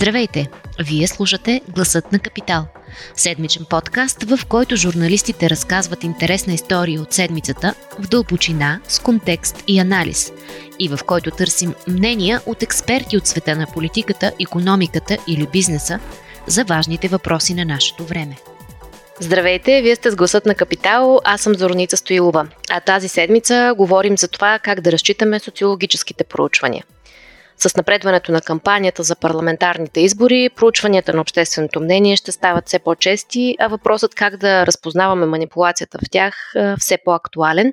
Здравейте! Вие слушате Гласът на Капитал. Седмичен подкаст, в който журналистите разказват интересна история от седмицата в дълбочина, с контекст и анализ. И в който търсим мнения от експерти от света на политиката, економиката или бизнеса за важните въпроси на нашето време. Здравейте, вие сте с гласът на Капитал, аз съм Зорница Стоилова. А тази седмица говорим за това как да разчитаме социологическите проучвания – с напредването на кампанията за парламентарните избори, проучванията на общественото мнение ще стават все по-чести, а въпросът как да разпознаваме манипулацията в тях все по-актуален.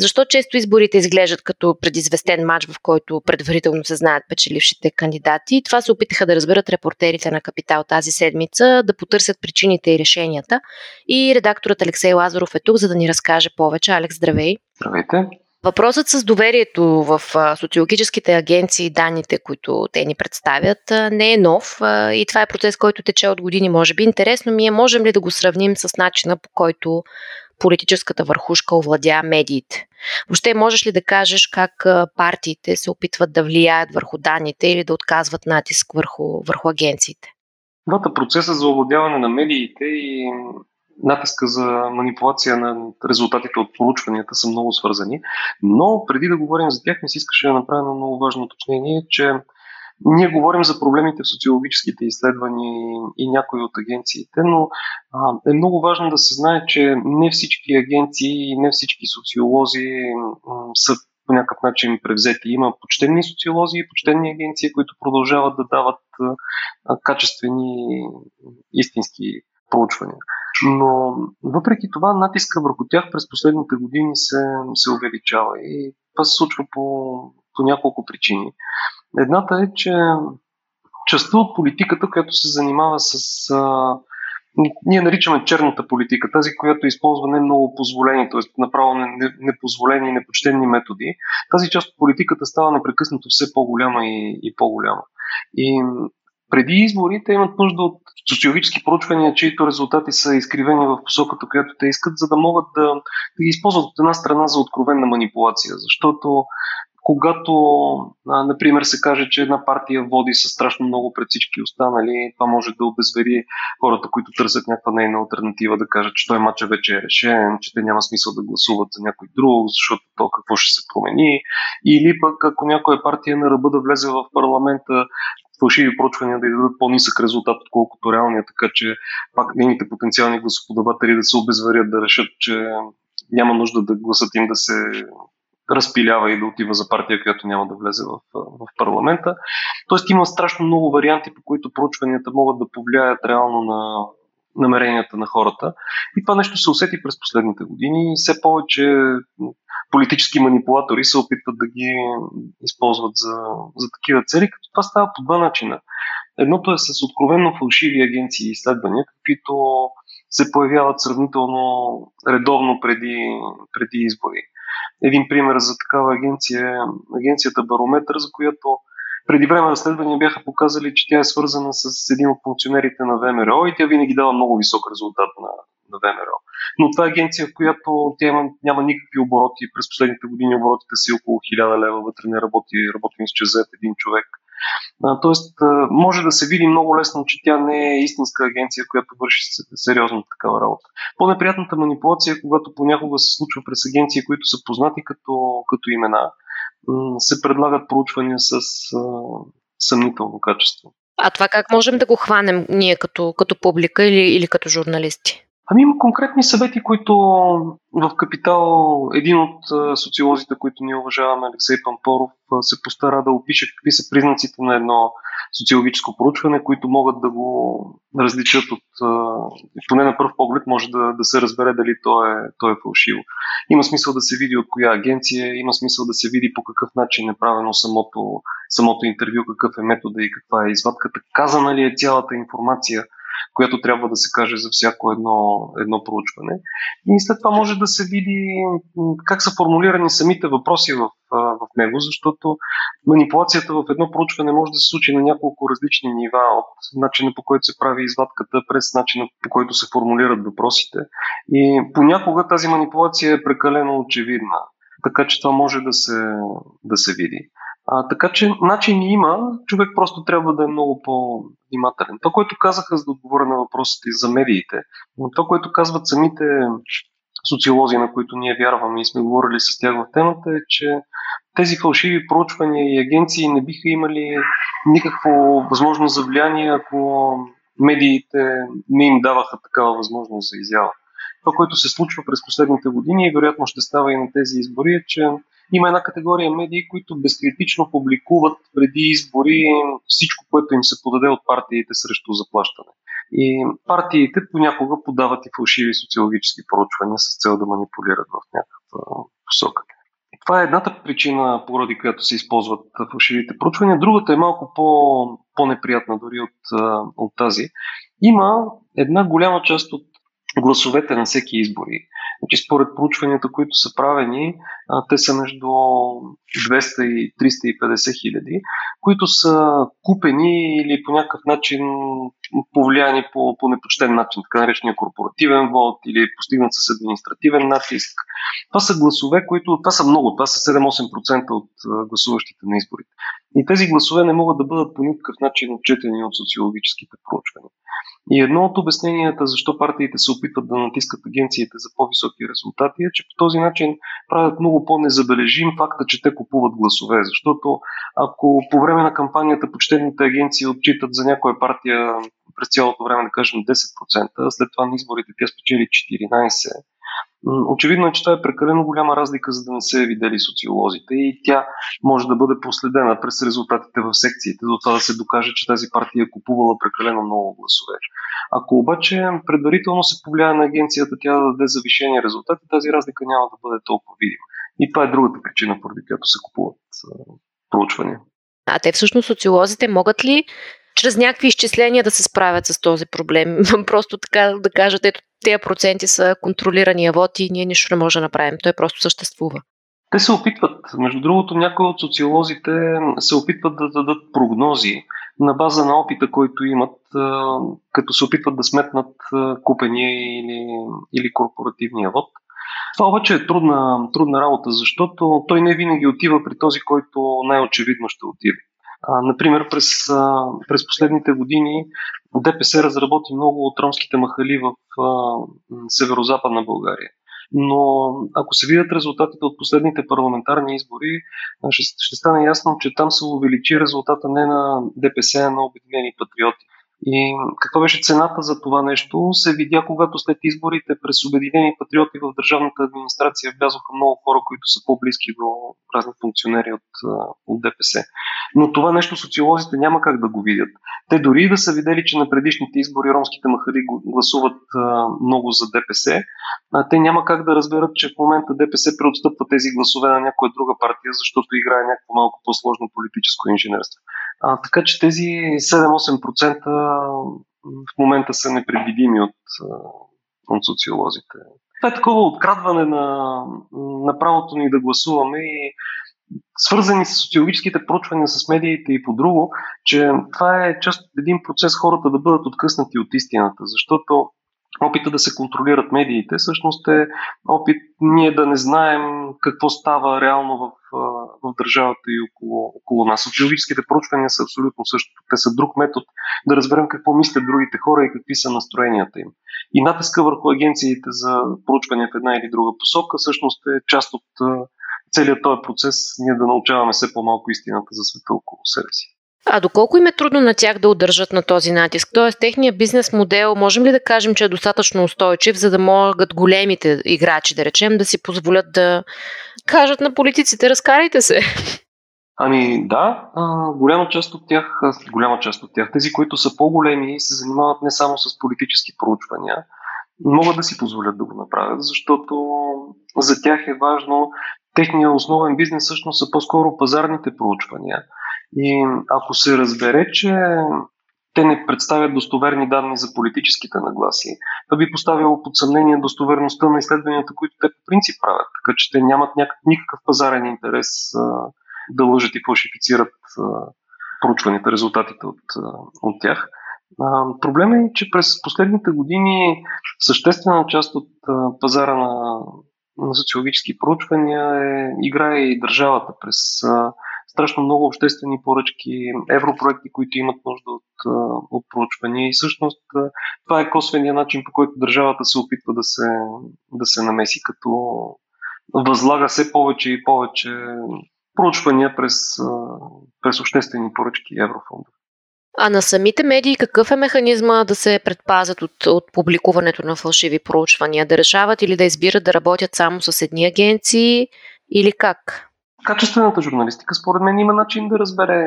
Защо често изборите изглеждат като предизвестен матч, в който предварително се знаят печелившите кандидати? Това се опитаха да разберат репортерите на Капитал тази седмица, да потърсят причините и решенията. И редакторът Алексей Лазаров е тук, за да ни разкаже повече. Алекс, здравей! Здравейте! Въпросът с доверието в социологическите агенции и данните, които те ни представят, не е нов и това е процес, който тече от години, може би. Интересно ми е, можем ли да го сравним с начина по който политическата върхушка овладя медиите. Въобще можеш ли да кажеш как партиите се опитват да влияят върху данните или да отказват натиск върху, върху агенциите? Двата процеса за овладяване на медиите и натиска за манипулация на резултатите от проучванията са много свързани. Но преди да говорим за тях, ми се искаше да направя едно много важно уточнение, че ние говорим за проблемите в социологическите изследвания и някои от агенциите, но а, е много важно да се знае, че не всички агенции и не всички социолози м, са по някакъв начин превзети. Има почтенни социолози и почтенни агенции, които продължават да дават а, качествени истински проучвания. Но въпреки това натиска върху тях през последните години се, се увеличава и това се случва по, по няколко причини. Едната е, че частта от политиката, която се занимава с а, ние наричаме черната политика, тази, която използва не много позволени, т.е. направо непозволени и непочтени методи, тази част от политиката става непрекъснато все по-голяма и, и по-голяма. И преди изборите имат нужда от социологически проучвания, чието резултати са изкривени в посоката, която те искат, за да могат да, да ги използват от една страна за откровенна манипулация. Защото когато, например, се каже, че една партия води с страшно много пред всички останали, това може да обезвери хората, които търсят някаква нейна альтернатива, да кажат, че той матч вече е решен, че те няма смисъл да гласуват за някой друг, защото то какво ще се промени. Или пък ако някоя партия на ръба да влезе в парламента, фалшиви проучвания да издадат по-нисък резултат, отколкото реалния, така че пак нейните потенциални гласоподаватели да се обезверят, да решат, че няма нужда да гласат им да се разпилява и да отива за партия, която няма да влезе в, в парламента. Тоест има страшно много варианти, по които проучванията могат да повлияят реално на намеренията на хората. И това нещо се усети през последните години и все повече политически манипулатори се опитват да ги използват за, за такива цели, като това става по два начина. Едното е с откровенно фалшиви агенции и изследвания, каквито се появяват сравнително редовно преди, преди избори. Един пример за такава агенция е агенцията Барометър, за която преди време разследвания бяха показали, че тя е свързана с един от функционерите на ВМРО и тя винаги дава много висок резултат на, на ВМРО. Но това е агенция, в която тя има, няма никакви обороти. През последните години оборотите са около 1000 лева, вътре не работи, работи мисля, че за един човек. А, тоест, може да се види много лесно, че тя не е истинска агенция, която върши сериозно такава работа. По-неприятната манипулация е, когато понякога се случва през агенции, които са познати като, като имена, се предлагат проучвания с а, съмнително качество. А това как можем да го хванем ние като, като публика или, или като журналисти? Ами има конкретни съвети, които в Капитал един от социолозите, които ние уважаваме, Алексей Пампоров, се постара да опише какви са признаците на едно социологическо проучване, които могат да го различат от, поне на първ поглед, може да, да се разбере дали то е, то е фалшиво. Има смисъл да се види от коя агенция, има смисъл да се види по какъв начин е правено самото, самото интервю, какъв е метода и каква е извадката, казана ли е цялата информация – която трябва да се каже за всяко едно, едно проучване. И след това може да се види как са формулирани самите въпроси в, в него, защото манипулацията в едно проучване може да се случи на няколко различни нива, от начина по който се прави извадката, през начина по който се формулират въпросите. И понякога тази манипулация е прекалено очевидна, така че това може да се, да се види. А, така че начини има, човек просто трябва да е много по-внимателен. Това, което казаха, за да отговоря на въпросите за медиите, но това, което казват самите социолози, на които ние вярваме и сме говорили с тях в темата, е, че тези фалшиви проучвания и агенции не биха имали никакво възможност за влияние, ако медиите не им даваха такава възможност за изява. Това, което се случва през последните години и вероятно ще става и на тези избори, е, че има една категория медии, които безкритично публикуват преди избори всичко, което им се подаде от партиите срещу заплащане. И партиите понякога подават и фалшиви социологически проучвания с цел да манипулират в някаква посока. Това е едната причина, поради която се използват фалшивите проучвания. Другата е малко по, по-неприятна дори от, от тази. Има една голяма част от гласовете на всеки избори. Значи, според проучванията, които са правени, те са между 200 и 350 хиляди, които са купени или по някакъв начин повлияни по, по непочтен начин, така наречения корпоративен вод или постигнат с административен натиск. Това са гласове, които, това са много, това са 7-8% от гласуващите на изборите. И тези гласове не могат да бъдат по никакъв начин отчетени от социологическите проучвания. И едно от обясненията защо партиите се опитват да натискат агенциите за по-високи резултати е, че по този начин правят много по-незабележим факта, че те купуват гласове. Защото ако по време на кампанията почтените агенции отчитат за някоя партия през цялото време, да кажем 10%, след това на изборите тя спечели 14%, Очевидно е, че това е прекалено голяма разлика, за да не се е видели социолозите и тя може да бъде последена през резултатите в секциите, до това да се докаже, че тази партия е купувала прекалено много гласове. Ако обаче предварително се повлияе на агенцията тя да даде завишени резултати, тази разлика няма да бъде толкова видима. И това е другата причина, поради която се купуват проучвания. А те всъщност социолозите могат ли чрез някакви изчисления да се справят с този проблем. Просто така да кажат, ето тези проценти са контролирания вод и ние нищо не може да направим. Той просто съществува. Те се опитват. Между другото, някои от социолозите се опитват да дадат прогнози на база на опита, който имат, като се опитват да сметнат купения или, или корпоративния вод. Това обаче е трудна, трудна работа, защото той не винаги отива при този, който най-очевидно ще отиде. Например, през, през последните години ДПС разработи много от ромските махали в северо-западна България. Но ако се видят резултатите от последните парламентарни избори, ще, ще стане ясно, че там се увеличи резултата не на ДПС, а на Обединени патриоти. И каква беше цената за това нещо, се видя, когато след изборите през Обединени патриоти в държавната администрация влязоха много хора, които са по-близки до разни функционери от, от ДПС. Но това нещо социолозите няма как да го видят. Те дори да са видели, че на предишните избори ромските махали гласуват много за ДПС, а те няма как да разберат, че в момента ДПС преотстъпва тези гласове на някоя друга партия, защото играе някакво малко по-сложно политическо инженерство. А, така че тези 7-8% в момента са непредвидими от, от социолозите. Това е такова открадване на, на правото ни да гласуваме и свързани с социологическите проучвания с медиите и по друго, че това е част от един процес хората да бъдат откъснати от истината, защото опита да се контролират медиите, всъщност е опит ние да не знаем какво става реално в, в държавата и около, около нас. Социологическите проучвания са абсолютно същото. Те са друг метод да разберем какво мислят другите хора и какви са настроенията им. И натиска върху агенциите за проучвания в една или друга посока всъщност е част от целият този процес ние да научаваме все по-малко истината за света около себе си. А доколко им е трудно на тях да удържат на този натиск? Тоест, техният бизнес модел, можем ли да кажем, че е достатъчно устойчив, за да могат големите играчи, да речем, да си позволят да кажат на политиците, разкарайте се? Ами да, голяма част от тях, голяма част от тях, тези, които са по-големи, се занимават не само с политически проучвания, могат да си позволят да го направят, защото за тях е важно, техният основен бизнес всъщност са по-скоро пазарните проучвания – и ако се разбере, че те не представят достоверни данни за политическите нагласи, това би поставило под съмнение достоверността на изследванията, които те по принцип правят. Така че те нямат някакъв, никакъв пазарен интерес а, да лъжат и фалшифицират а, резултатите от, а, от тях. А, проблемът е, че през последните години съществена част от а, пазара на, на социологически проучвания е, играе и държавата през а, страшно много обществени поръчки, европроекти, които имат нужда от, от проучвания и всъщност това е косвения начин, по който държавата се опитва да се, да се намеси, като възлага все повече и повече проучвания през, през обществени поръчки и еврофондове. А на самите медии какъв е механизма да се предпазят от, от публикуването на фалшиви проучвания? Да решават или да избират да работят само с едни агенции или как? Качествената журналистика, според мен, има начин да разбере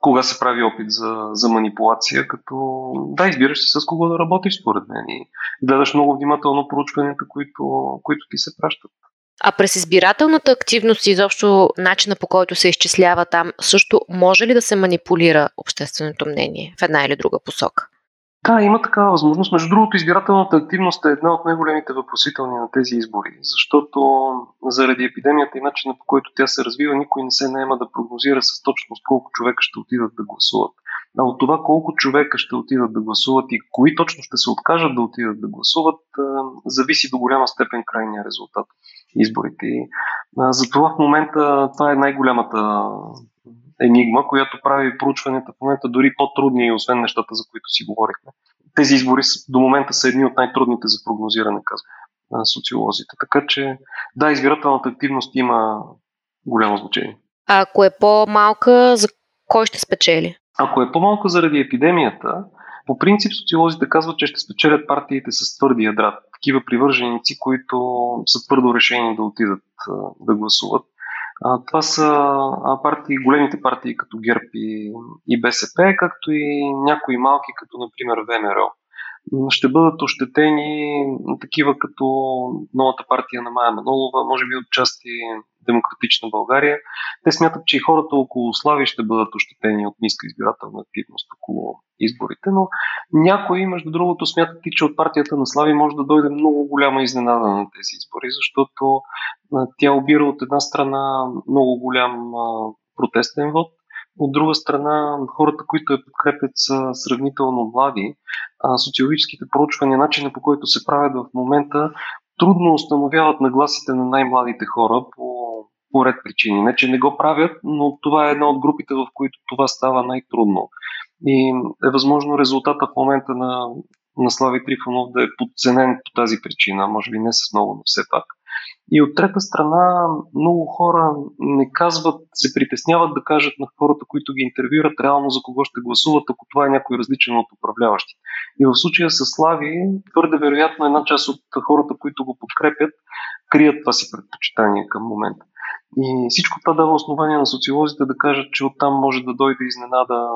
кога се прави опит за, за манипулация, като да, избираш си с кого да работиш, според мен, и гледаш много внимателно проучванията, които, които ти се пращат. А през избирателната активност и изобщо начина по който се изчислява там, също може ли да се манипулира общественото мнение в една или друга посока? Да, има такава възможност. Между другото, избирателната активност е една от най-големите въпросителни на тези избори, защото заради епидемията и начина по който тя се развива, никой не се наема да прогнозира с точност колко човека ще отидат да гласуват. А от това колко човека ще отидат да гласуват и кои точно ще се откажат да отидат да гласуват, зависи до голяма степен крайния резултат изборите. затова в момента това е най-голямата енигма, която прави проучванията в момента дори по-трудни, освен нещата, за които си говорихме. Тези избори до момента са едни от най-трудните за прогнозиране, казват социолозите. Така че, да, избирателната активност има голямо значение. А ако е по-малка, за кой ще спечели? Ако е по-малка заради епидемията, по принцип социолозите казват, че ще спечелят партиите с твърди ядра. Такива привърженици, които са твърдо решени да отидат да гласуват. Това са партии, големите партии като ГЕРБ и, и БСП, както и някои малки, като например ВМРО ще бъдат ощетени такива като новата партия на Майя Манолова, може би отчасти Демократична България. Те смятат, че и хората около Слави ще бъдат ощетени от ниска избирателна активност около изборите, но някои, между другото, смятат и, че от партията на Слави може да дойде много голяма изненада на тези избори, защото тя обира от една страна много голям протестен вод, от друга страна, хората, които я подкрепят, са сравнително млади. А социологическите проучвания, начина по който се правят в момента, трудно установяват нагласите на най-младите хора по, по ред причини. Не, че не го правят, но това е една от групите, в които това става най-трудно. И е възможно резултата в момента на, на Слави Трифонов да е подценен по тази причина, може би не с много, но все пак. И от трета страна, много хора не казват, се притесняват да кажат на хората, които ги интервюират, реално за кого ще гласуват, ако това е някой различен от управляващи. И в случая с Слави, твърде вероятно една част от хората, които го подкрепят, крият това си предпочитание към момента. И всичко това дава основание на социолозите да кажат, че оттам може да дойде изненада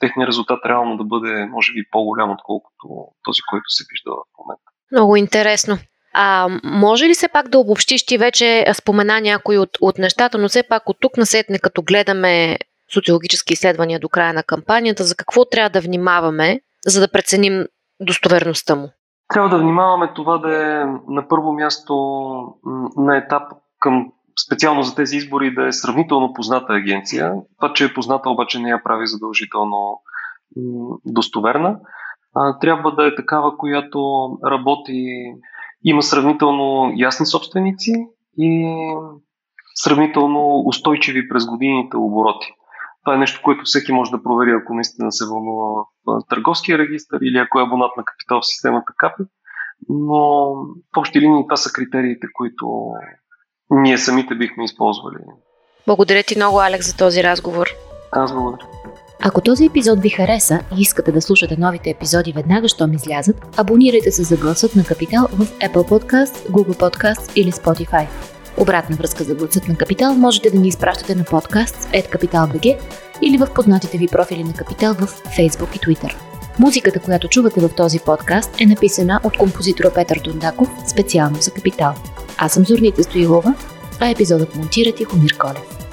техният резултат реално да бъде, може би, по-голям, отколкото този, който се вижда в момента. Много интересно. А, може ли се пак да обобщиш, ти вече спомена някои от, от нещата, но все пак от тук насетне, като гледаме социологически изследвания до края на кампанията, за какво трябва да внимаваме, за да преценим достоверността му? Трябва да внимаваме това да е на първо място на етап към специално за тези избори да е сравнително позната агенция. Това, че е позната, обаче не я прави задължително достоверна. Трябва да е такава, която работи има сравнително ясни собственици и сравнително устойчиви през годините обороти. Това е нещо, което всеки може да провери, ако наистина се вълнува в търговския регистр или ако е абонат на капитал в системата КАПИ. Но в общи линии това са критериите, които ние самите бихме използвали. Благодаря ти много, Алекс, за този разговор. Аз благодаря. Ако този епизод ви хареса и искате да слушате новите епизоди веднага, щом излязат, абонирайте се за гласът на Капитал в Apple Podcast, Google Podcast или Spotify. Обратна връзка за гласът на Капитал можете да ни изпращате на подкаст at или в познатите ви профили на Капитал в Facebook и Twitter. Музиката, която чувате в този подкаст е написана от композитора Петър Дондаков специално за Капитал. Аз съм Зорница Стоилова, а епизодът монтира Тихомир Колев.